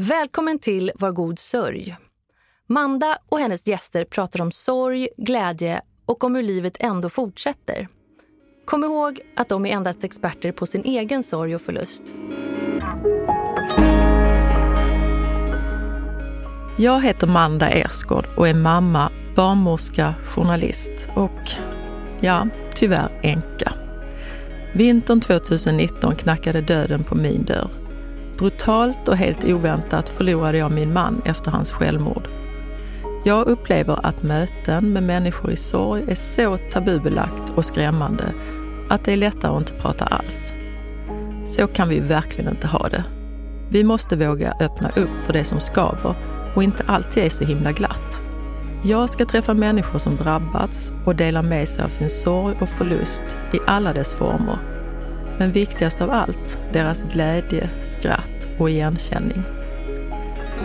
Välkommen till Var god sörj. Manda och hennes gäster pratar om sorg, glädje och om hur livet ändå fortsätter. Kom ihåg att de är endast experter på sin egen sorg och förlust. Jag heter Manda Ersgård och är mamma, barnmorska, journalist och, ja, tyvärr änka. Vintern 2019 knackade döden på min dörr. Brutalt och helt oväntat förlorade jag min man efter hans självmord. Jag upplever att möten med människor i sorg är så tabubelagt och skrämmande att det är lättare att inte prata alls. Så kan vi verkligen inte ha det. Vi måste våga öppna upp för det som skaver och inte alltid är så himla glatt. Jag ska träffa människor som drabbats och dela med sig av sin sorg och förlust i alla dess former. Men viktigast av allt, deras glädje, skratt och igenkänning.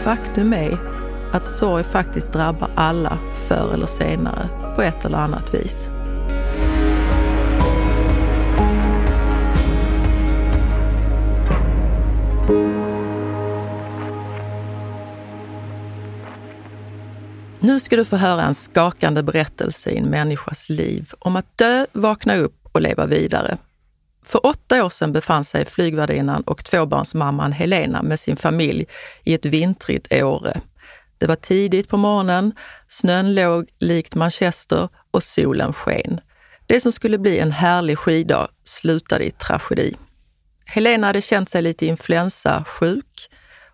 Faktum är att sorg faktiskt drabbar alla förr eller senare på ett eller annat vis. Nu ska du få höra en skakande berättelse i en människas liv om att dö, vakna upp och leva vidare. För åtta år sedan befann sig flygvärdinnan och tvåbarnsmamman Helena med sin familj i ett vintrigt Åre. Det var tidigt på morgonen, snön låg likt Manchester och solen sken. Det som skulle bli en härlig skiddag slutade i tragedi. Helena hade känt sig lite influensasjuk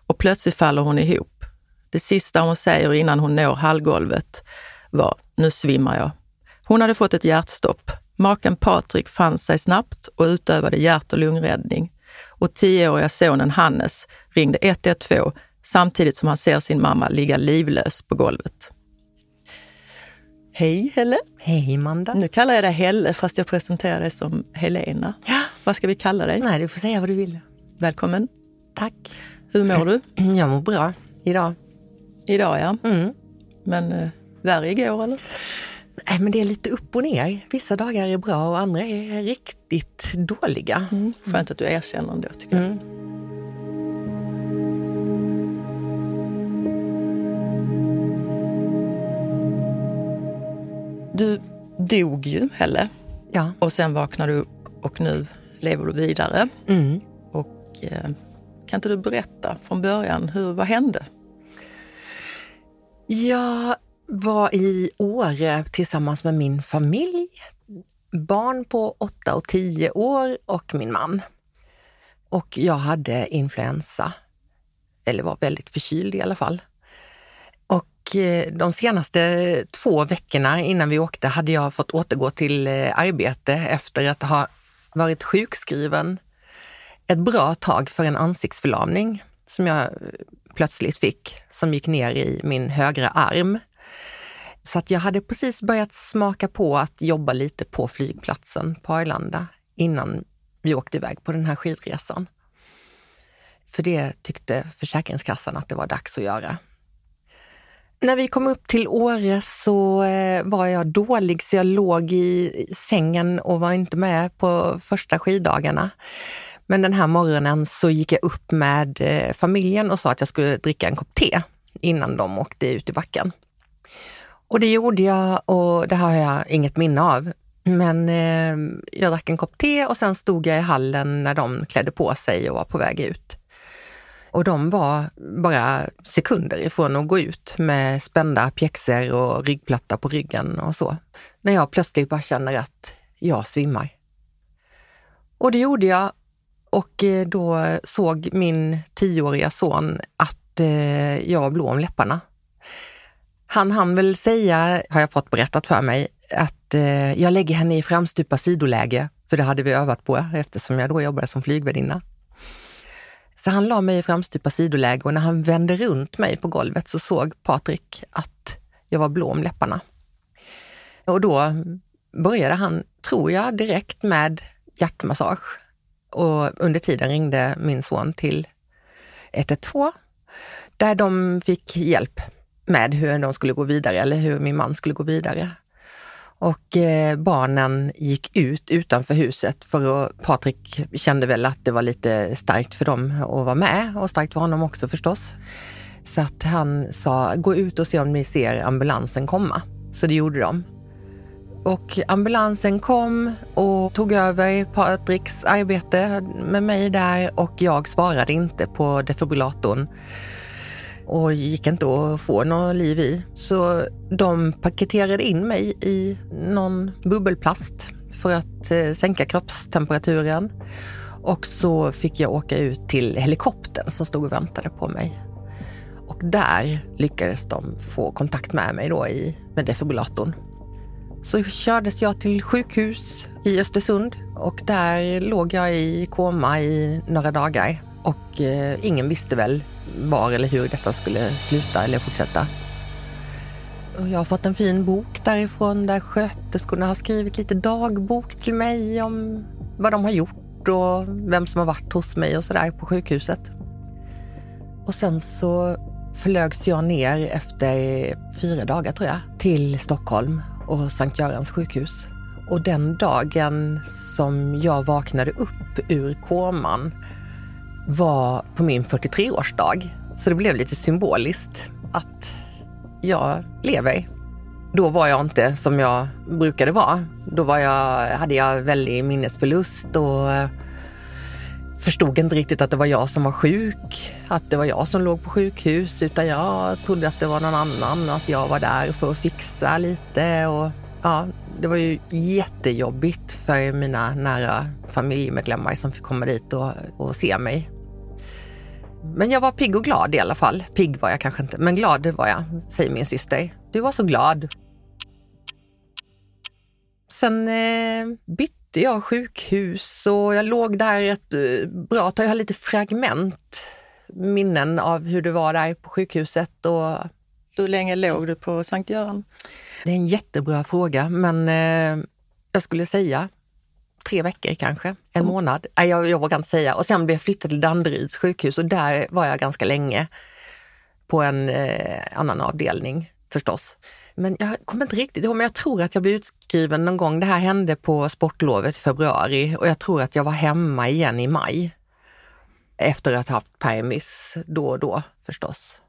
och plötsligt faller hon ihop. Det sista hon säger innan hon når hallgolvet var, nu svimmar jag. Hon hade fått ett hjärtstopp. Maken Patrik fann sig snabbt och utövade hjärt och lungräddning. Och tioåriga sonen Hannes ringde 112 samtidigt som han ser sin mamma ligga livlös på golvet. Hej Helle! Hej Manda! Nu kallar jag dig Helle fast jag presenterar dig som Helena. Ja. Vad ska vi kalla dig? Nej, du får säga vad du vill. Välkommen! Tack! Hur mår du? Jag mår bra idag. Idag ja. Mm. Men eh, värre igår eller? Nej, men det är lite upp och ner. Vissa dagar är bra och andra är riktigt dåliga. Mm. Skönt att du erkänner ändå tycker jag. Mm. Du dog ju, Helle. Ja. Och sen vaknade du upp och nu lever du vidare. Mm. Och, eh, kan inte du berätta från början, hur, vad hände? Jag var i Åre tillsammans med min familj, barn på 8 och 10 år och min man. Och jag hade influensa, eller var väldigt förkyld i alla fall. Och eh, de senaste två veckorna innan vi åkte hade jag fått återgå till eh, arbete efter att ha varit sjukskriven ett bra tag för en ansiktsförlamning som jag eh, plötsligt fick, som gick ner i min högra arm. Så att jag hade precis börjat smaka på att jobba lite på flygplatsen på Arlanda innan vi åkte iväg på den här skidresan. För det tyckte Försäkringskassan att det var dags att göra. När vi kom upp till Åre så eh, var jag dålig så jag låg i sängen och var inte med på första skiddagarna. Men den här morgonen så gick jag upp med eh, familjen och sa att jag skulle dricka en kopp te innan de åkte ut i backen. Och det gjorde jag och det har jag inget minne av. Men eh, jag drack en kopp te och sen stod jag i hallen när de klädde på sig och var på väg ut. Och de var bara sekunder ifrån att gå ut med spända pjäxor och ryggplatta på ryggen och så. När jag plötsligt bara känner att jag svimmar. Och det gjorde jag och eh, då såg min tioåriga son att eh, jag var blå om läpparna. Han hann väl säga, har jag fått berättat för mig, att eh, jag lägger henne i framstupa sidoläge, för det hade vi övat på eftersom jag då jobbade som flygvärdinna. Så han la mig i framstupa sidoläge och när han vände runt mig på golvet så såg Patrik att jag var blå om läpparna. Och då började han, tror jag, direkt med hjärtmassage. Och under tiden ringde min son till 112 där de fick hjälp med hur de skulle gå vidare eller hur min man skulle gå vidare. Och eh, barnen gick ut utanför huset för att Patrik kände väl att det var lite starkt för dem att vara med och starkt för honom också förstås. Så att han sa, gå ut och se om ni ser ambulansen komma. Så det gjorde de. Och ambulansen kom och tog över Patriks arbete med mig där och jag svarade inte på defibrillatorn och gick inte att få något liv i. Så de paketerade in mig i någon bubbelplast för att eh, sänka kroppstemperaturen. Och så fick jag åka ut till helikoptern som stod och väntade på mig. Och där lyckades de få kontakt med mig då i, med defibrillatorn. Så kördes jag till sjukhus i Östersund och där låg jag i koma i några dagar. Och eh, ingen visste väl var eller hur detta skulle sluta eller fortsätta. Och jag har fått en fin bok därifrån där sköterskorna har skrivit lite dagbok till mig om vad de har gjort och vem som har varit hos mig och sådär på sjukhuset. Och sen så flögs jag ner efter fyra dagar tror jag till Stockholm och Sankt Görans sjukhus. Och den dagen som jag vaknade upp ur koman var på min 43-årsdag. Så det blev lite symboliskt att jag lever. Då var jag inte som jag brukade vara. Då var jag, hade jag väldig minnesförlust och eh, förstod inte riktigt att det var jag som var sjuk, att det var jag som låg på sjukhus, utan jag trodde att det var någon annan, att jag var där för att fixa lite. Och, ja, det var ju jättejobbigt för mina nära familjemedlemmar som fick komma dit och, och se mig. Men jag var pigg och glad i alla fall. Pigg var jag kanske inte, men glad var jag, säger min syster. Du var så glad. Sen eh, bytte jag sjukhus och jag låg där ett eh, bra tag. Jag har lite fragment, minnen av hur det var där på sjukhuset. Och... Hur länge låg du på Sankt Göran? Det är en jättebra fråga, men eh, jag skulle säga tre veckor kanske, en mm. månad. Nej, jag, jag vågar inte säga. Och sen blev jag flyttad till Danderyds sjukhus och där var jag ganska länge på en eh, annan avdelning förstås. Men jag kommer inte riktigt ihåg, men jag tror att jag blev utskriven någon gång. Det här hände på sportlovet i februari och jag tror att jag var hemma igen i maj. Efter att ha haft permis då och då förstås.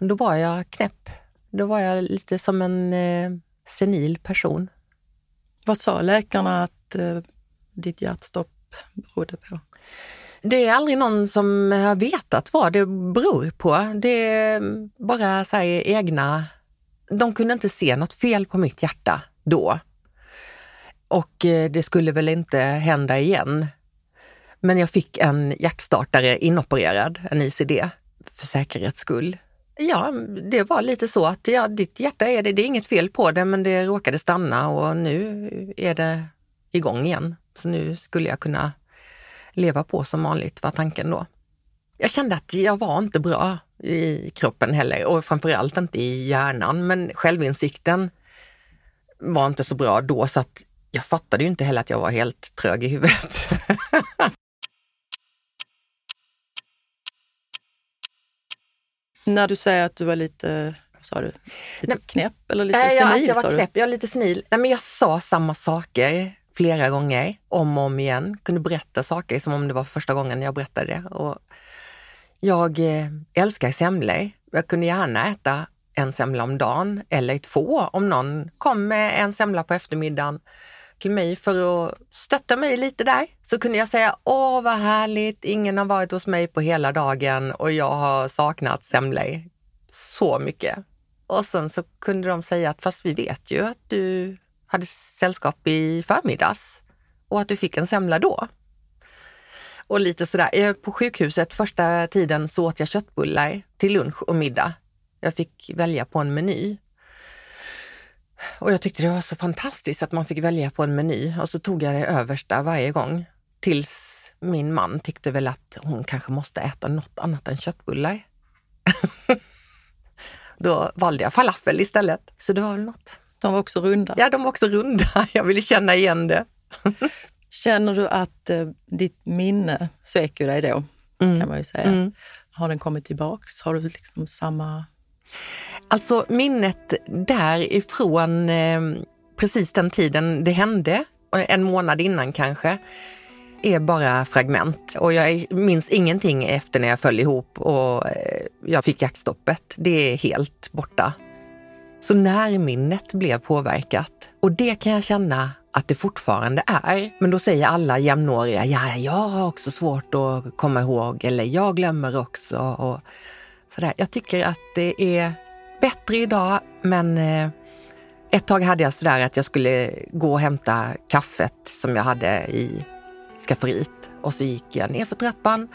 Då var jag knäpp. Då var jag lite som en eh, senil person. Vad sa läkarna att eh, ditt hjärtstopp berodde på? Det är aldrig någon som har vetat vad det beror på. Det är bara så egna... De kunde inte se något fel på mitt hjärta då. Och eh, det skulle väl inte hända igen. Men jag fick en hjärtstartare inopererad, en ICD, för säkerhets skull. Ja, det var lite så att ja, ditt hjärta är det, det är inget fel på det, men det råkade stanna och nu är det igång igen. Så nu skulle jag kunna leva på som vanligt, var tanken då. Jag kände att jag var inte bra i kroppen heller och framförallt inte i hjärnan. Men självinsikten var inte så bra då så att jag fattade ju inte heller att jag var helt trög i huvudet. När du säger att du var lite, vad sa du, lite Nej, knäpp eller lite äh, senil? Ja, jag var knäpp, jag var lite senil. Nej, men jag sa samma saker flera gånger, om och om igen. Kunde berätta saker som om det var första gången jag berättade det. Och jag eh, älskar semlor. Jag kunde gärna äta en semla om dagen eller två om någon kom med en semla på eftermiddagen till mig för att stötta mig lite där. Så kunde jag säga, åh vad härligt, ingen har varit hos mig på hela dagen och jag har saknat semlor så mycket. Och sen så kunde de säga att fast vi vet ju att du hade sällskap i förmiddags och att du fick en semla då. Och lite sådär, eh, på sjukhuset första tiden så åt jag köttbullar till lunch och middag. Jag fick välja på en meny. Och jag tyckte det var så fantastiskt att man fick välja på en meny och så tog jag det översta varje gång. Tills min man tyckte väl att hon kanske måste äta något annat än köttbullar. Då valde jag falafel istället. Så det var väl något. De var också runda? Ja, de var också runda. Jag ville känna igen det. Känner du att eh, ditt minne söker dig då, mm. kan man ju säga. Mm. Har den kommit tillbaks? Har du liksom samma... Alltså minnet därifrån eh, precis den tiden det hände, en månad innan kanske, är bara fragment. Och jag minns ingenting efter när jag föll ihop och eh, jag fick hjärtstoppet. Det är helt borta. Så närminnet blev påverkat. Och det kan jag känna att det fortfarande är. Men då säger alla jämnåriga, ja, jag har också svårt att komma ihåg eller jag glömmer också. Och sådär. Jag tycker att det är bättre idag, men eh, ett tag hade jag sådär att jag skulle gå och hämta kaffet som jag hade i skafferiet och så gick jag ner för trappan.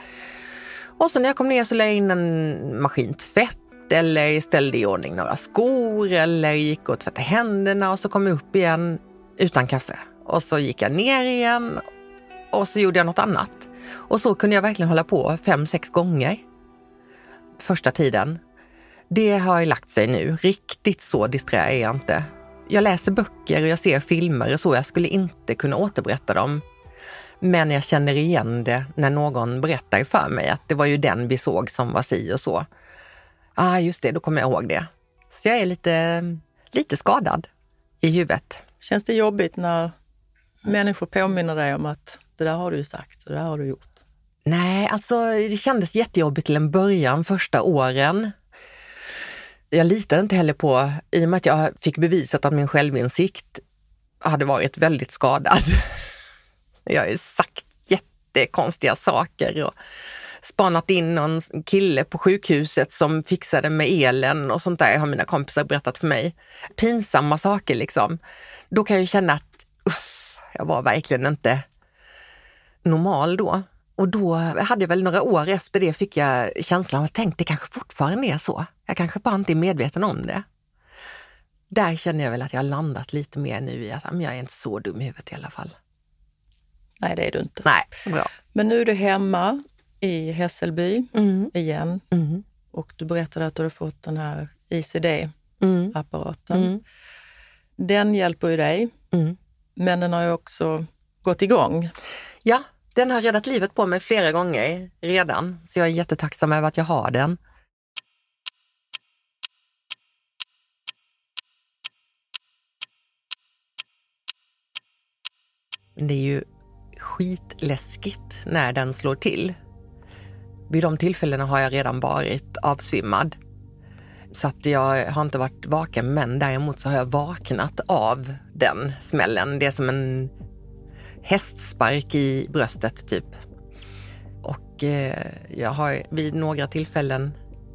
Och så när jag kom ner så la jag in en maskin tvätt eller ställde i ordning några skor eller gick och tvättade händerna och så kom jag upp igen utan kaffe. Och så gick jag ner igen och så gjorde jag något annat. Och så kunde jag verkligen hålla på fem, sex gånger första tiden. Det har lagt sig nu. Riktigt så disträ är jag inte. Jag läser böcker och jag ser filmer och så. Jag skulle inte kunna återberätta dem. Men jag känner igen det när någon berättar för mig att det var ju den vi såg som var si och så. ah, just det, då kommer jag ihåg det. Så jag är lite, lite skadad i huvudet. Känns det jobbigt när människor påminner dig om att det där har du ju sagt, det där har du gjort? Nej, alltså det kändes jättejobbigt till en början, första åren. Jag litade inte heller på, i och med att jag fick bevisat att min självinsikt hade varit väldigt skadad. Jag har ju sagt jättekonstiga saker och spanat in någon kille på sjukhuset som fixade med elen och sånt där har mina kompisar berättat för mig. Pinsamma saker liksom. Då kan jag känna att uff, jag var verkligen inte normal då. Och då hade jag väl några år efter det fick jag känslan av att tänk, det kanske fortfarande är så. Jag kanske bara inte är medveten om det. Där känner jag väl att jag har landat lite mer nu i att jag är inte så dum i huvudet i alla fall. Nej, det är du inte. Nej, bra. Men nu är du hemma i Hässelby mm. igen mm. och du berättade att du har fått den här ICD-apparaten. Mm. Den hjälper ju dig, mm. men den har ju också gått igång. Ja, den har räddat livet på mig flera gånger redan, så jag är jättetacksam över att jag har den. Det är ju skitläskigt när den slår till. Vid de tillfällena har jag redan varit avsvimmad. Så att jag har inte varit vaken, men däremot så har jag vaknat av den smällen. Det är som en hästspark i bröstet typ. Och eh, jag har vid några tillfällen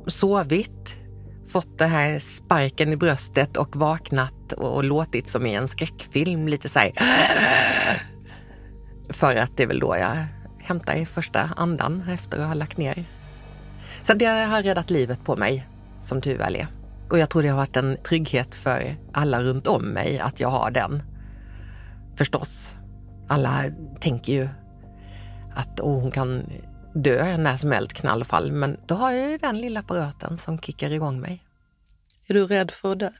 sovit, fått den här sparken i bröstet och vaknat och låtit som i en skräckfilm. Lite så här. För att det är väl då jag hämtar i första andan efter att ha lagt ner. Så det har räddat livet på mig, som tur väl är. Och jag tror det har varit en trygghet för alla runt om mig att jag har den. Förstås. Alla tänker ju att oh, hon kan dö när som helst knallfall. Men då har jag ju den lilla apparaten som kickar igång mig. Är du rädd för att dö?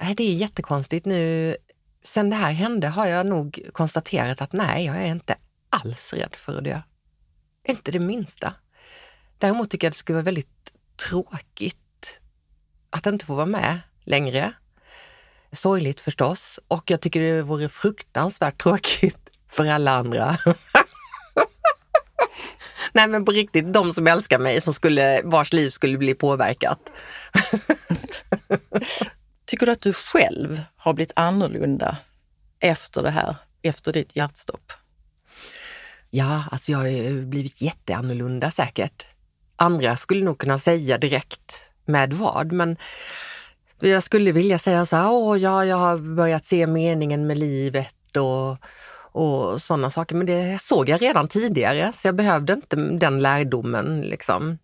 Nej, det är jättekonstigt nu. Sen det här hände har jag nog konstaterat att nej, jag är inte alls rädd för att dö. Inte det minsta. Däremot tycker jag det skulle vara väldigt tråkigt att inte få vara med längre. Sorgligt förstås. Och jag tycker det vore fruktansvärt tråkigt för alla andra. Nej men på riktigt, de som älskar mig, som skulle, vars liv skulle bli påverkat. Tycker du att du själv har blivit annorlunda efter det här, efter ditt hjärtstopp? Ja, alltså jag har blivit jätteannorlunda säkert. Andra skulle nog kunna säga direkt med vad, men jag skulle vilja säga så här, åh ja, jag har börjat se meningen med livet och, och sådana saker. Men det såg jag redan tidigare, så jag behövde inte den lärdomen. Liksom.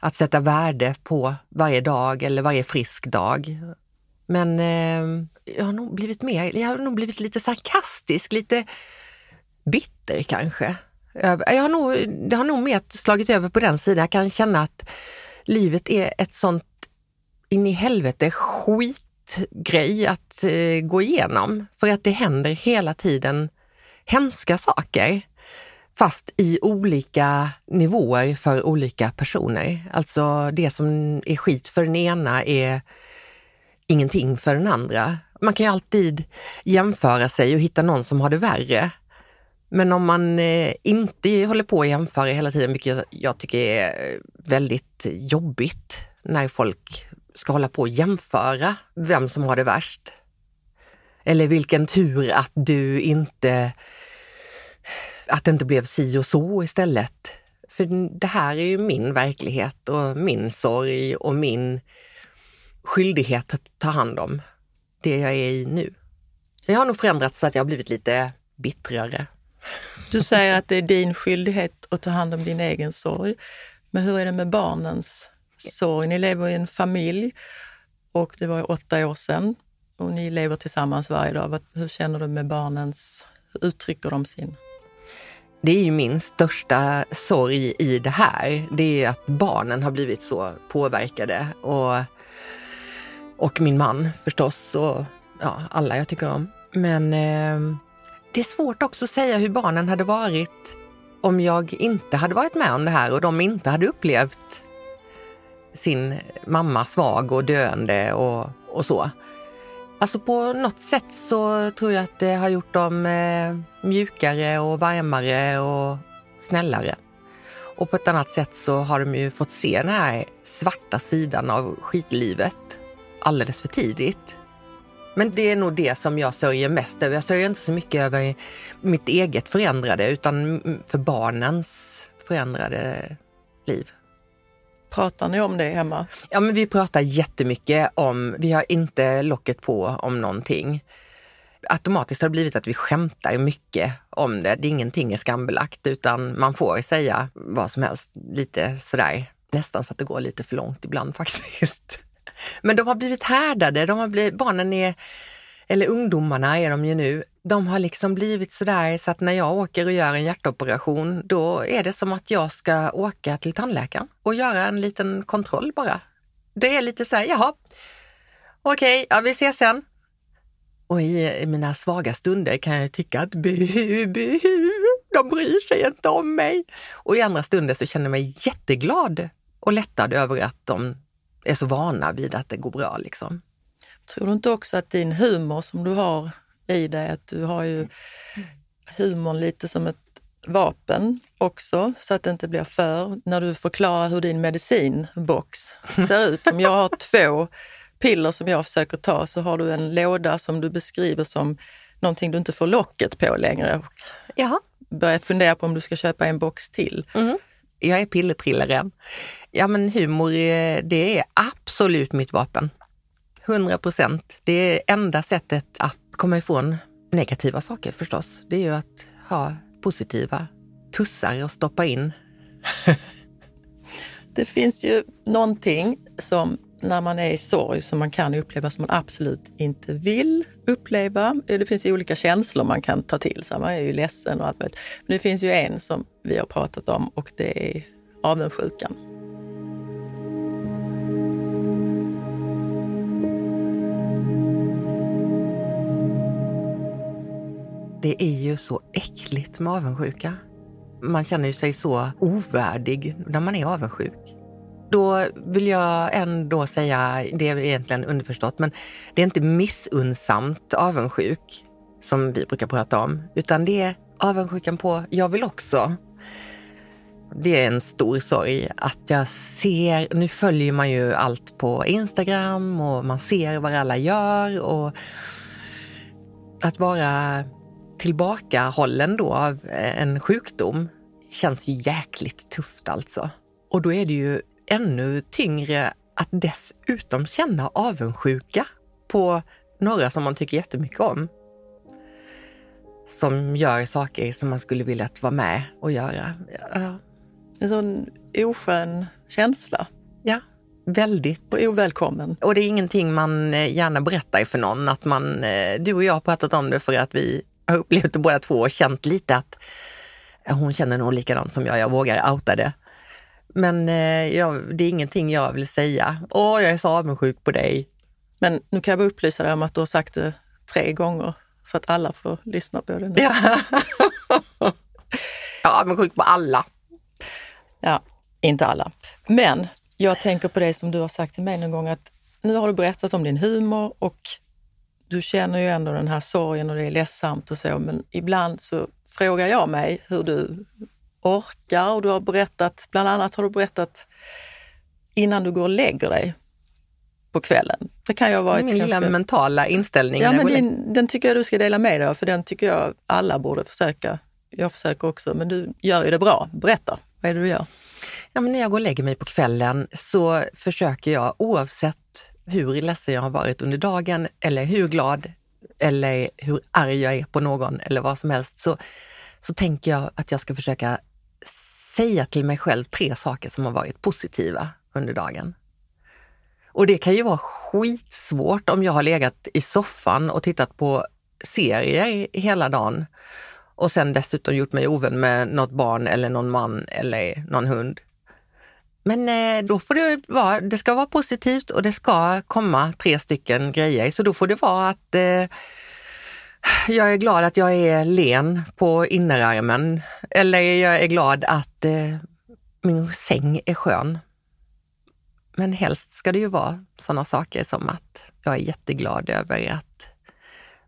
Att sätta värde på varje dag eller varje frisk dag. Men eh, jag har nog blivit mer, jag har nog blivit lite sarkastisk, lite bitter kanske. Jag har nog, det har nog mer slagit över på den sidan. Jag kan känna att livet är ett sånt in i helvete skitgrej att eh, gå igenom. För att det händer hela tiden hemska saker. Fast i olika nivåer för olika personer. Alltså det som är skit för den ena är ingenting för den andra. Man kan ju alltid jämföra sig och hitta någon som har det värre. Men om man eh, inte håller på att jämföra hela tiden, vilket jag tycker är eh, väldigt jobbigt när folk ska hålla på och jämföra vem som har det värst. Eller vilken tur att du inte, att det inte blev si och så istället. För det här är ju min verklighet och min sorg och min skyldighet att ta hand om det jag är i nu. Jag har nog förändrats så att jag har blivit lite bittrare. Du säger att det är din skyldighet att ta hand om din egen sorg. Men hur är det med barnens sorg? Ni lever i en familj och det var åtta år sedan och ni lever tillsammans varje dag. Hur känner du med barnens, hur uttrycker de sin? Det är ju min största sorg i det här. Det är att barnen har blivit så påverkade och, och min man förstås och ja, alla jag tycker om. Men eh, det är svårt också att säga hur barnen hade varit om jag inte hade varit med om det här och de inte hade upplevt sin mamma svag och döende och, och så. Alltså på något sätt så tror jag att det har gjort dem eh, mjukare och varmare och snällare. Och på ett annat sätt så har de ju fått se den här svarta sidan av skitlivet alldeles för tidigt. Men det är nog det som jag sörjer mest över. Jag sörjer inte så mycket över mitt eget förändrade utan för barnens förändrade liv. Pratar ni om det hemma? Ja, men vi pratar jättemycket om, vi har inte locket på om någonting. Automatiskt har det blivit att vi skämtar mycket om det. det är ingenting är skambelagt utan man får säga vad som helst. Lite sådär, nästan så att det går lite för långt ibland faktiskt. Men de har blivit härdade, de har blivit, barnen är, eller ungdomarna är de ju nu, de har liksom blivit sådär så att när jag åker och gör en hjärtoperation, då är det som att jag ska åka till tandläkaren och göra en liten kontroll bara. Det är lite så här, jaha, okej, okay, ja, vi ses sen. Och i, mina svaga stunder kan jag tycka att buhu, buhu, de bryr sig inte om mig. Och i andra stunder så känner jag mig jätteglad och lättad över att de är så vana vid att det går bra. Liksom. Tror du inte också att din humor som du har i dig, att du har ju humorn lite som ett vapen också, så att det inte blir för. När du förklarar hur din medicinbox ser ut. Om jag har två piller som jag försöker ta så har du en låda som du beskriver som någonting du inte får locket på längre. Jaha. Börjar fundera på om du ska köpa en box till. Mm. Jag är pillertrillaren. Ja men humor, eh, det är absolut mitt vapen. 100 procent. Det är enda sättet att komma ifrån negativa saker förstås. Det är ju att ha positiva tussar och stoppa in. det finns ju någonting som när man är i sorg som man kan uppleva som man absolut inte vill uppleva. Det finns ju olika känslor man kan ta till sig. Man är ju ledsen och allt möjligt. Men det finns ju en som vi har pratat om och det är avundsjukan. Det är ju så äckligt med avundsjuka. Man känner ju sig så ovärdig när man är avundsjuk. Då vill jag ändå säga, det är egentligen underförstått, men det är inte missunnsamt avundsjuk som vi brukar prata om, utan det är avundsjukan på jag vill också. Det är en stor sorg att jag ser, nu följer man ju allt på Instagram och man ser vad alla gör och att vara tillbakahållen då av en sjukdom känns ju jäkligt tufft alltså. Och då är det ju ännu tyngre att dessutom känna avundsjuka på några som man tycker jättemycket om. Som gör saker som man skulle vilja att vara med och göra. Ja. En sån oskön känsla. Ja, väldigt. Och ovälkommen. Och det är ingenting man eh, gärna berättar för någon. Att man, eh, du och jag har pratat om det för att vi har upplevt det båda två och känt lite att hon känner nog likadant som jag. Jag vågar outa det. Men eh, jag, det är ingenting jag vill säga. Åh, jag är så avundsjuk på dig. Men nu kan jag bara upplysa dig om att du har sagt det tre gånger så att alla får lyssna på det nu. Ja. jag är avundsjuk på alla. Ja, inte alla. Men jag tänker på det som du har sagt till mig någon gång att nu har du berättat om din humor och du känner ju ändå den här sorgen och det är ledsamt och så, men ibland så frågar jag mig hur du orkar och du har berättat, bland annat har du berättat innan du går och lägger dig på kvällen. Det kan ju ha varit Min kanske... lilla mentala inställning. Ja, men din, den tycker jag du ska dela med dig av, för den tycker jag alla borde försöka. Jag försöker också, men du gör ju det bra. Berätta, vad är det du gör? Ja, men när jag går och lägger mig på kvällen så försöker jag oavsett hur ledsen jag har varit under dagen eller hur glad eller hur arg jag är på någon eller vad som helst så, så tänker jag att jag ska försöka säga till mig själv tre saker som har varit positiva under dagen. Och det kan ju vara skitsvårt om jag har legat i soffan och tittat på serier hela dagen och sen dessutom gjort mig ovän med något barn eller någon man eller någon hund. Men eh, då får det vara, det ska vara positivt och det ska komma tre stycken grejer. Så då får det vara att eh, jag är glad att jag är len på innerarmen. Eller jag är glad att eh, min säng är skön. Men helst ska det ju vara sådana saker som att jag är jätteglad över att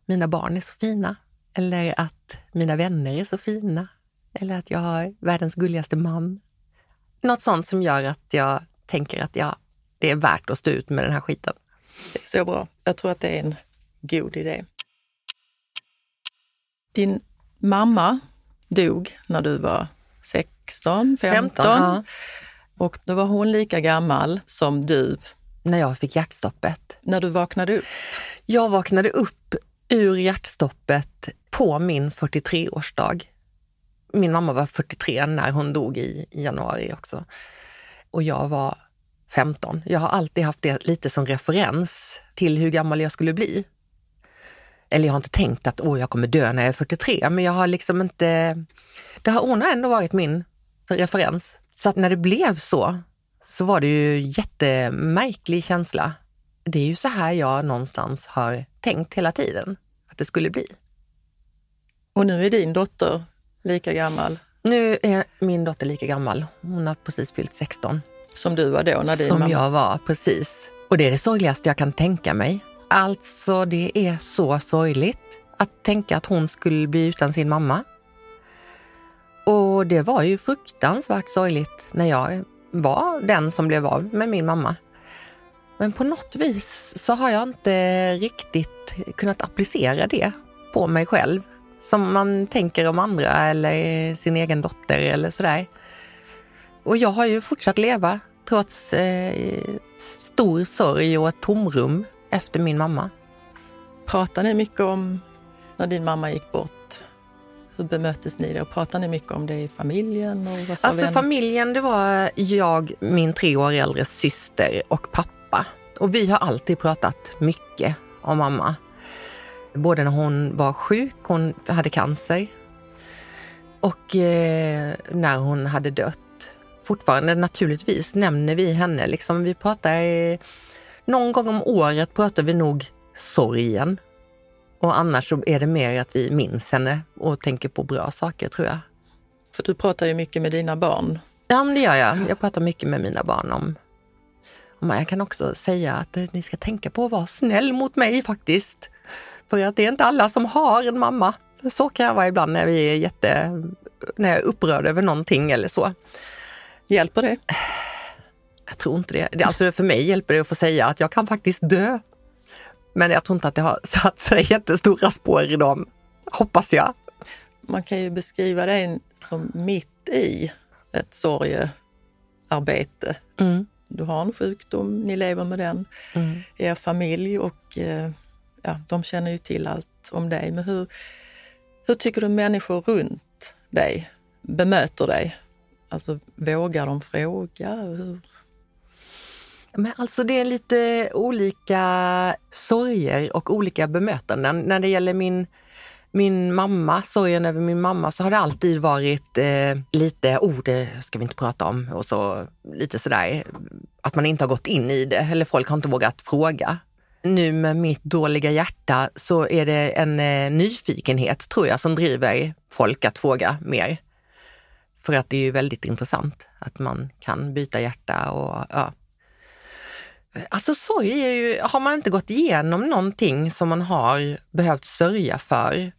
mina barn är så fina. Eller att mina vänner är så fina. Eller att jag har världens gulligaste man. Något sånt som gör att jag tänker att ja, det är värt att stå ut med den här skiten. Det är så bra. Jag tror att det är en god idé. Din mamma dog när du var 16, 15. ja. Och då var hon lika gammal som du När jag fick hjärtstoppet. när du vaknade upp. Jag vaknade upp ur hjärtstoppet på min 43-årsdag. Min mamma var 43 när hon dog i, i januari också. Och jag var 15. Jag har alltid haft det lite som referens till hur gammal jag skulle bli. Eller jag har inte tänkt att åh, jag kommer dö när jag är 43, men jag har liksom inte... Det har, hon har ändå varit min referens. Så att när det blev så, så var det ju jättemärklig känsla. Det är ju så här jag någonstans har tänkt hela tiden att det skulle bli. Och nu är din dotter lika gammal Nu är min dotter lika gammal. Hon har precis fyllt 16. som du var då när din Som mamma... jag var, precis. Och det är det sorgligaste jag kan tänka mig. Alltså, det är så sorgligt att tänka att hon skulle bli utan sin mamma. Och det var ju fruktansvärt sorgligt när jag var den som blev av med min mamma. Men på något vis så har jag inte riktigt kunnat applicera det på mig själv. Som man tänker om andra eller sin egen dotter eller sådär. Och jag har ju fortsatt leva trots eh, stor sorg och ett tomrum efter min mamma. Pratar ni mycket om när din mamma gick bort? Hur bemöttes ni då? Pratar ni mycket om det i familjen? Och vad sa Alltså vänner? familjen, det var jag, min tre år äldre syster och pappa. Och vi har alltid pratat mycket om mamma. Både när hon var sjuk, hon hade cancer, och eh, när hon hade dött. Fortfarande naturligtvis nämner vi henne. Liksom, vi pratar, eh, någon gång om året pratar vi nog sorgen. Och annars så är det mer att vi minns henne och tänker på bra saker tror jag. För du pratar ju mycket med dina barn. Ja, men det gör jag. Jag pratar mycket med mina barn om... om jag kan också säga att eh, ni ska tänka på att vara snäll mot mig faktiskt. För att det är inte alla som har en mamma. Så kan jag vara ibland när vi är jätte... när jag är upprörd över någonting eller så. Hjälper det? Jag tror inte det. alltså för mig hjälper det att få säga att jag kan faktiskt dö. Men jag tror inte att det har satt så jättestora spår i dem. Hoppas jag. Man kan ju beskriva dig som mitt i ett sorgearbete. Mm. Du har en sjukdom, ni lever med den, Mm. er familj och eh, ja, de känner ju till allt om dig. Men hur, hur tycker du människor runt dig bemöter dig? Alltså vågar de fråga? Hur? Men alltså det är lite olika sorger och olika bemötanden. När det gäller min, min mamma, sorgen över min mamma, så har det alltid varit eh, lite, oh det ska vi inte prata om och så lite sådär att man inte har gått in i det eller folk har inte vågat fråga. Nu med mitt dåliga hjärta så är det en eh, nyfikenhet tror jag som driver folk att fråga mer. För att det är ju väldigt intressant att man kan byta hjärta och ja, Alltså sorg är ju, har man inte gått igenom någonting som man har behövt sörja för,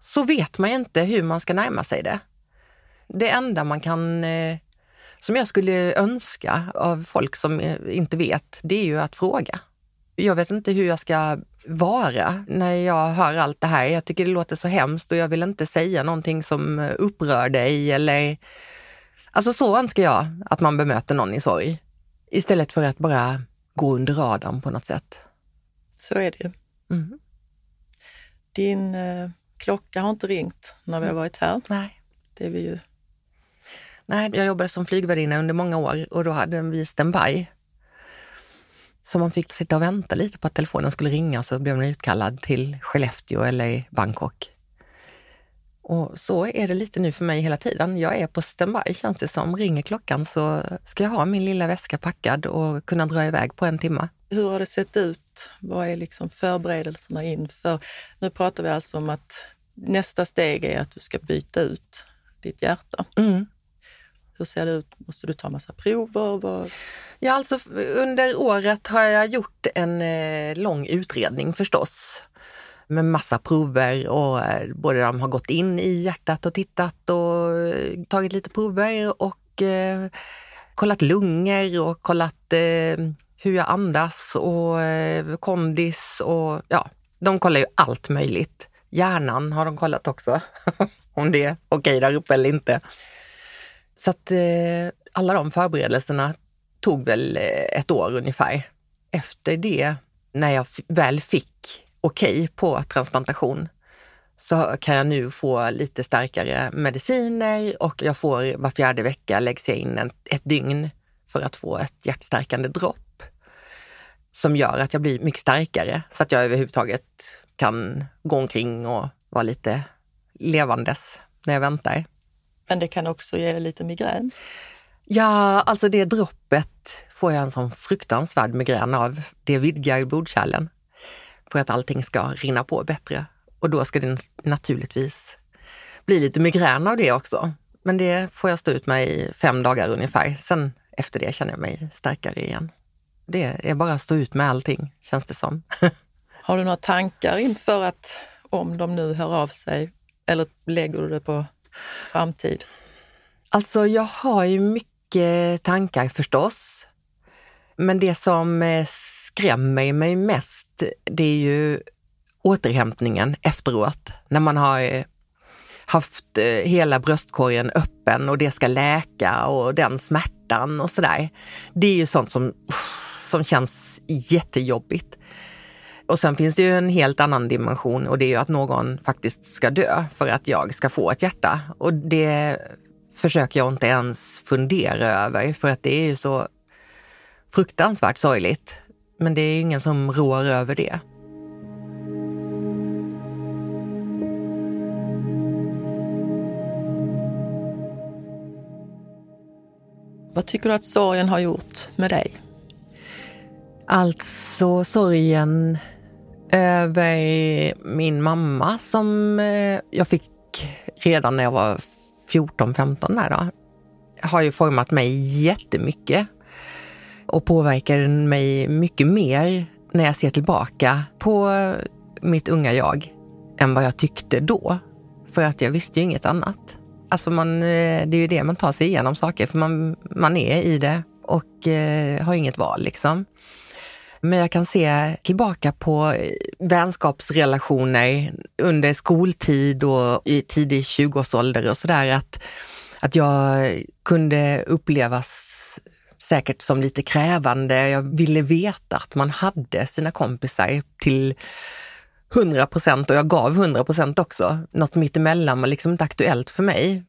så vet man ju inte hur man ska närma sig det. Det enda man kan, eh, som jag skulle önska av folk som eh, inte vet, det är ju att fråga. Jag vet inte hur jag ska vara när jag hör allt det här. Jag tycker det låter så hemskt och jag vill inte säga någonting som eh, upprör dig eller... Alltså så önskar jag att man bemöter någon i sorg. Istället för att bara gå under radarn på något sätt. Så är det ju. Mm. Din eh, klocka har inte ringt när vi har varit här. Nej. Det är vi ju. Nej, jag jobbade som flygvärdinna under många år och då hade vi standby. Så man fick sitta och vänta lite på att telefonen skulle ringa så blev man utkallad till Skellefteå eller Bangkok. Och så är det lite nu för mig hela tiden. Jag är på standby känns det som. Ringer klockan så ska jag ha min lilla väska packad och kunna dra iväg på en timme. Hur har det sett ut? Vad är liksom förberedelserna inför? Nu pratar vi alltså om att nästa steg är att du ska byta ut ditt hjärta. Mm. Hur ser det ut? Måste du ta massa prover? Vad... Ja, alltså under året har jag gjort en eh, lång utredning förstås med massa prover och eh, både de har gått in i hjärtat och tittat och eh, tagit lite prover och eh, kollat lungor och kollat eh, hur jag andas och eh, kondis och ja, de kollar ju allt möjligt. Hjärnan har de kollat också, om det är okej okay där uppe eller inte. Så att eh, alla de förberedelserna tog väl eh, ett år ungefär. Efter det, när jag väl fick okej okay på transplantation, så kan jag nu få lite starkare mediciner och jag får var fjärde vecka läggs jag in en, ett dygn för att få ett hjärtstärkande dropp som gör att jag blir mycket starkare så att jag överhuvudtaget kan gå omkring och vara lite levandes när jag väntar. Men det kan också ge dig lite migrän? Ja, alltså det droppet får jag en sån fruktansvärd migrän av. Det vidgar blodkärlen för att allting ska rinna på bättre. Och då ska det naturligtvis bli lite migrän av det också. Men det får jag stå ut med i fem dagar ungefär. Sen efter det känner jag mig starkare igen. Det är bara att stå ut med allting, känns det som. Har du några tankar inför att om de nu hör av sig, eller lägger du det på framtid? Alltså jag har ju mycket tankar förstås. Men det som eh, skrämmer mig mest, det är ju återhämtningen efteråt. När man har eh, haft eh, hela bröstkorgen öppen och det ska läka och den smärtan och sådär. Det är ju sånt som, som känns jättejobbigt. Och sen finns det ju en helt annan dimension och det är ju att någon faktiskt ska dö för att jag ska få ett hjärta. Och det försöker jag inte ens fundera över för att det är ju så fruktansvärt sorgligt. Men det är ingen som rår över det. Vad tycker du att sorgen har gjort med dig? Alltså sorgen över min mamma som eh, jag fick redan när jag var 14-15 där då, har ju format mig jättemycket och påverkar mig mycket mer när jag ser tillbaka på mitt unga jag än vad jag tyckte då. För att jag visste ju inget annat. Alltså man, eh, det är ju det man tar sig igenom saker, för man, man är i det och eh, har inget val liksom. Men jag kan se tillbaka på eh, vänskapsrelationer under skoltid och i tidig 20-årsålder och sådär att, att jag kunde upplevas säkert som lite krävande. Jag ville veta att man hade sina kompisar till 100 procent och jag gav 100 procent också. Något mittemellan var liksom inte aktuellt för mig.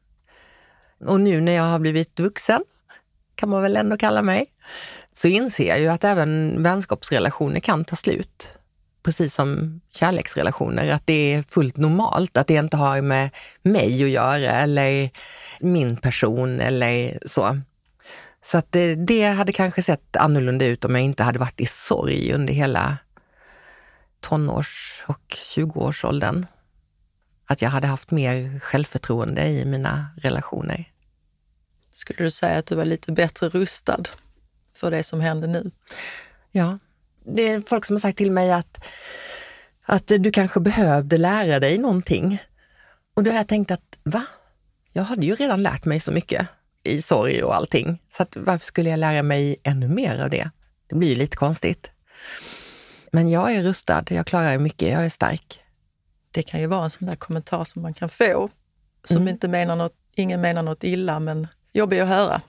Och nu när jag har blivit vuxen, kan man väl ändå kalla mig, så inser jag ju att även vänskapsrelationer kan ta slut. Precis som kärleksrelationer, att det är fullt normalt, att det inte har med mig att göra eller min person eller så. Så att det, det hade kanske sett annorlunda ut om jag inte hade varit i sorg under hela tonårs och 20-årsåldern. Att jag hade haft mer självförtroende i mina relationer. Skulle du säga att du var lite bättre rustad för det som hände nu? Ja. Det är folk som har sagt till mig att, att du kanske behövde lära dig någonting. Och då har jag tänkt att, va? Jag hade ju redan lärt mig så mycket i sorg och allting. Så att, varför skulle jag lära mig ännu mer av det? Det blir ju lite konstigt. Men jag är rustad, jag klarar mycket, jag är stark. Det kan ju vara en sån där kommentar som man kan få, som mm. inte menar något, ingen menar något illa, men jobbig att höra.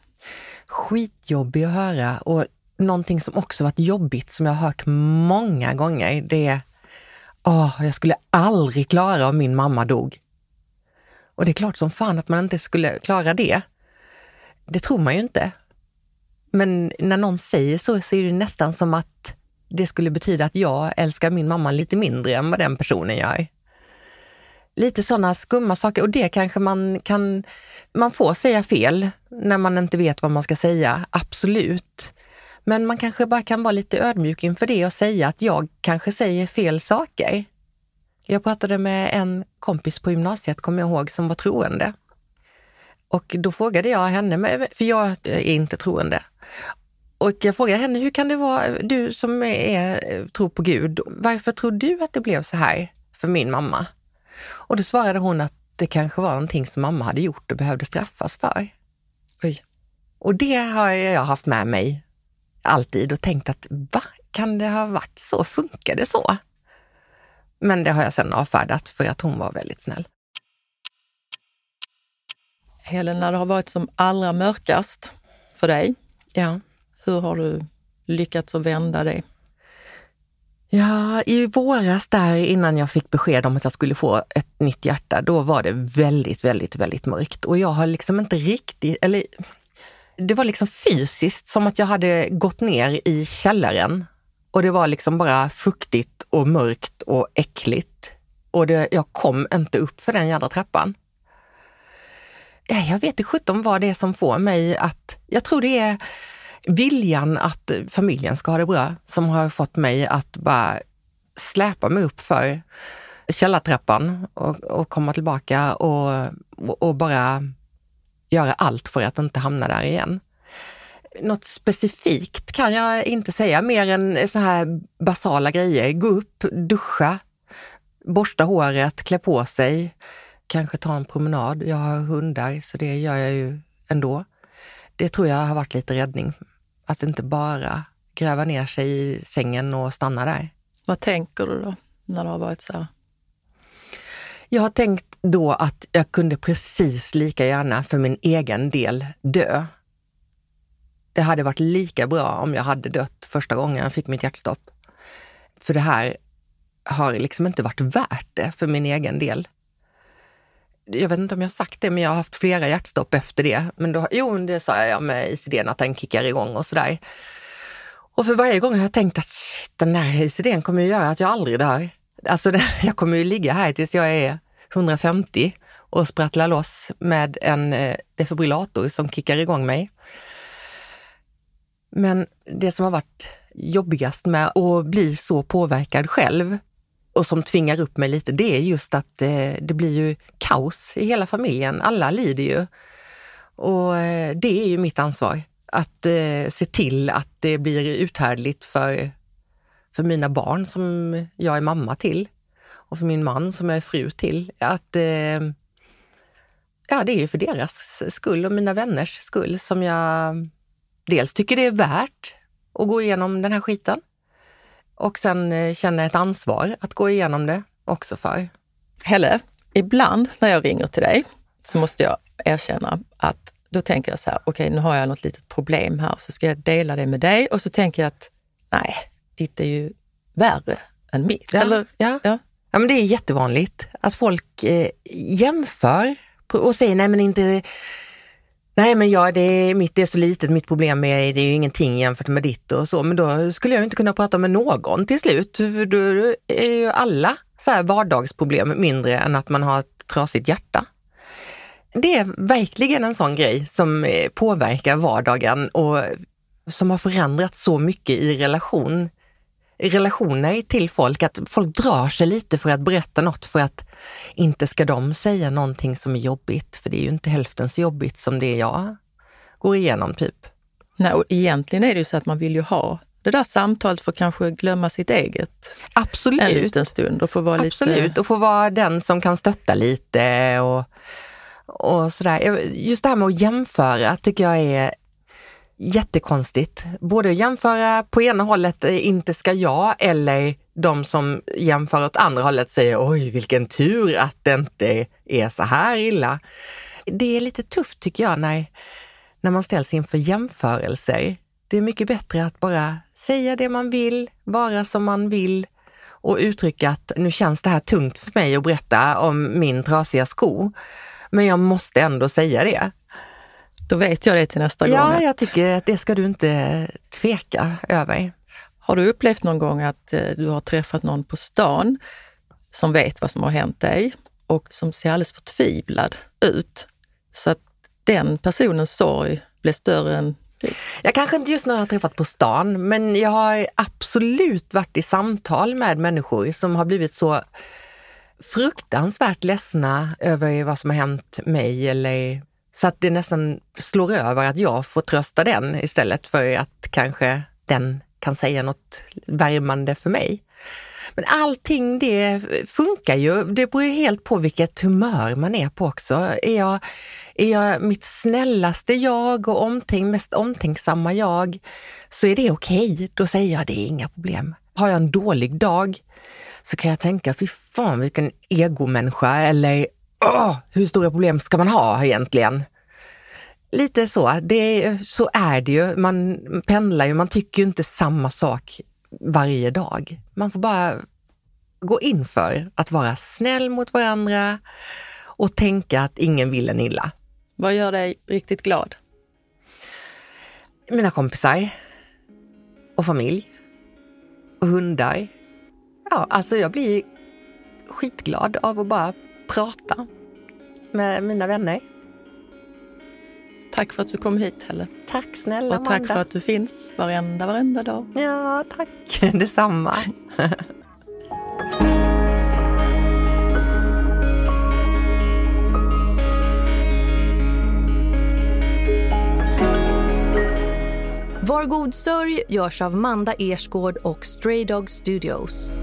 Skitjobbig att höra och någonting som också varit jobbigt, som jag har hört många gånger, det är Åh, jag skulle aldrig klara om min mamma dog. Och det är klart som fan att man inte skulle klara det. Det tror man ju inte. Men när någon säger så, så är det nästan som att det skulle betyda att jag älskar min mamma lite mindre än vad den personen gör. Lite sådana skumma saker och det kanske man kan, man får säga fel när man inte vet vad man ska säga, absolut. Men man kanske bara kan vara lite ödmjuk inför det och säga att jag kanske säger fel saker. Jag pratade med en kompis på gymnasiet, kommer jag ihåg, som var troende. Och då frågade jag henne, för jag är inte troende, och jag frågade henne, hur kan det vara, du som är, tror på Gud, varför tror du att det blev så här för min mamma? Och då svarade hon att det kanske var någonting som mamma hade gjort och behövde straffas för. Oj. Och det har jag haft med mig alltid och tänkt att va, kan det ha varit så? Funkar det så? Men det har jag sedan avfärdat för att hon var väldigt snäll. Helen, när det har varit som allra mörkast för dig, ja. hur har du lyckats att vända det? Ja, i våras där innan jag fick besked om att jag skulle få ett nytt hjärta, då var det väldigt, väldigt, väldigt mörkt. Och jag har liksom inte riktigt, eller det var liksom fysiskt som att jag hade gått ner i källaren och det var liksom bara fuktigt och mörkt och äckligt. Och det, jag kom inte upp för den jädra trappan. Jag vet inte sjutton vad det är som får mig att, jag tror det är viljan att familjen ska ha det bra som har fått mig att bara släpa mig upp för källartrappan och, och komma tillbaka och, och bara göra allt för att inte hamna där igen. Något specifikt kan jag inte säga mer än så här basala grejer. Gå upp, duscha, borsta håret, klä på sig, kanske ta en promenad. Jag har hundar så det gör jag ju ändå. Det tror jag har varit lite räddning. Att inte bara gräva ner sig i sängen och stanna där. Vad tänker du då när det har varit så här? Jag har tänkt då att jag kunde precis lika gärna för min egen del dö. Det hade varit lika bra om jag hade dött första gången jag fick mitt hjärtstopp. För det här har liksom inte varit värt det för min egen del. Jag vet inte om jag har sagt det, men jag har haft flera hjärtstopp efter det. Men då, jo, det sa jag med ICDn att den kickar igång och sådär. Och för varje gång har jag tänkt att shit, den här ICDn kommer ju göra att jag aldrig dör. Alltså, jag kommer ju ligga här tills jag är 150 och sprattla loss med en eh, defibrillator som kickar igång mig. Men det som har varit jobbigast med att bli så påverkad själv och som tvingar upp mig lite, det är just att eh, det blir ju kaos i hela familjen. Alla lider ju. Och eh, det är ju mitt ansvar att eh, se till att det blir uthärdligt för, för mina barn som jag är mamma till och för min man som jag är fru till. Att eh, ja, det är ju för deras skull och mina vänners skull som jag dels tycker det är värt att gå igenom den här skiten och sen eh, känner ett ansvar att gå igenom det också för. Helle, ibland när jag ringer till dig så måste jag erkänna att då tänker jag så här, okej okay, nu har jag något litet problem här, så ska jag dela det med dig och så tänker jag att nej, ditt är ju värre än mitt. Ja, Eller, ja. ja. Ja, men det är jättevanligt att folk eh, jämför och säger nej men inte Nej men ja, det är, mitt är så litet, mitt problem är, det är ju ingenting jämfört med ditt och så, men då skulle jag inte kunna prata med någon till slut. För då är ju alla så här vardagsproblem mindre än att man har ett trasigt hjärta. Det är verkligen en sån grej som eh, påverkar vardagen och som har förändrat så mycket i relation relationer till folk, att folk drar sig lite för att berätta något för att inte ska de säga någonting som är jobbigt, för det är ju inte hälften så jobbigt som det jag går igenom typ. Nej, och egentligen är det ju så att man vill ju ha det där samtalet får kanske glömma sitt eget Absolut. en liten stund och få vara Absolut, lite... och få vara den som kan stötta lite och, och sådär. Just det här med att jämföra tycker jag är jättekonstigt. Både att jämföra på ena hållet, eh, inte ska jag, eller de som jämför åt andra hållet säger oj vilken tur att det inte är så här illa. Det är lite tufft tycker jag när, när man ställs inför jämförelser. Det är mycket bättre att bara säga det man vill, vara som man vill och uttrycka att nu känns det här tungt för mig att berätta om min trasiga sko. Men jag måste ändå säga det. Då vet jag det till nästa ja, gång. Ja, jag tycker att det ska du inte tveka över. Har du upplevt någon gång att eh, du har träffat någon på stan som vet vad som har hänt dig och som ser alldeles förtvivlad ut? Så att den personens sorg blir större än jag kanske inte just nu har träffat på stan, men jag har absolut varit i samtal med människor som har blivit så fruktansvärt ledsna över vad som har hänt mig eller så att det nästan slår över att jag får trösta den istället för att kanske den kan säga något värmande för mig. Men allting det funkar ju. Det beror helt på vilket humör man är på också. Är jag, är jag mitt snällaste jag och omtänk, mest omtänksamma jag så är det okej. Okay. Då säger jag det är inga problem. Har jag en dålig dag så kan jag tänka, fy fan vilken egomänniska eller åh, hur stora problem ska man ha egentligen? Lite så, det, så är det ju. Man pendlar ju, man tycker ju inte samma sak varje dag. Man får bara gå in för att vara snäll mot varandra och tänka att ingen vill en illa. Vad gör dig riktigt glad? Mina kompisar och familj och hundar. Ja, alltså jag blir skitglad av att bara prata med mina vänner. Tack för att du kom hit Helle. Tack snälla Och tack Amanda. för att du finns varenda, varenda dag. Ja, tack. Detsamma. Var god sörj görs av Manda Ersgård och Stray Dog Studios.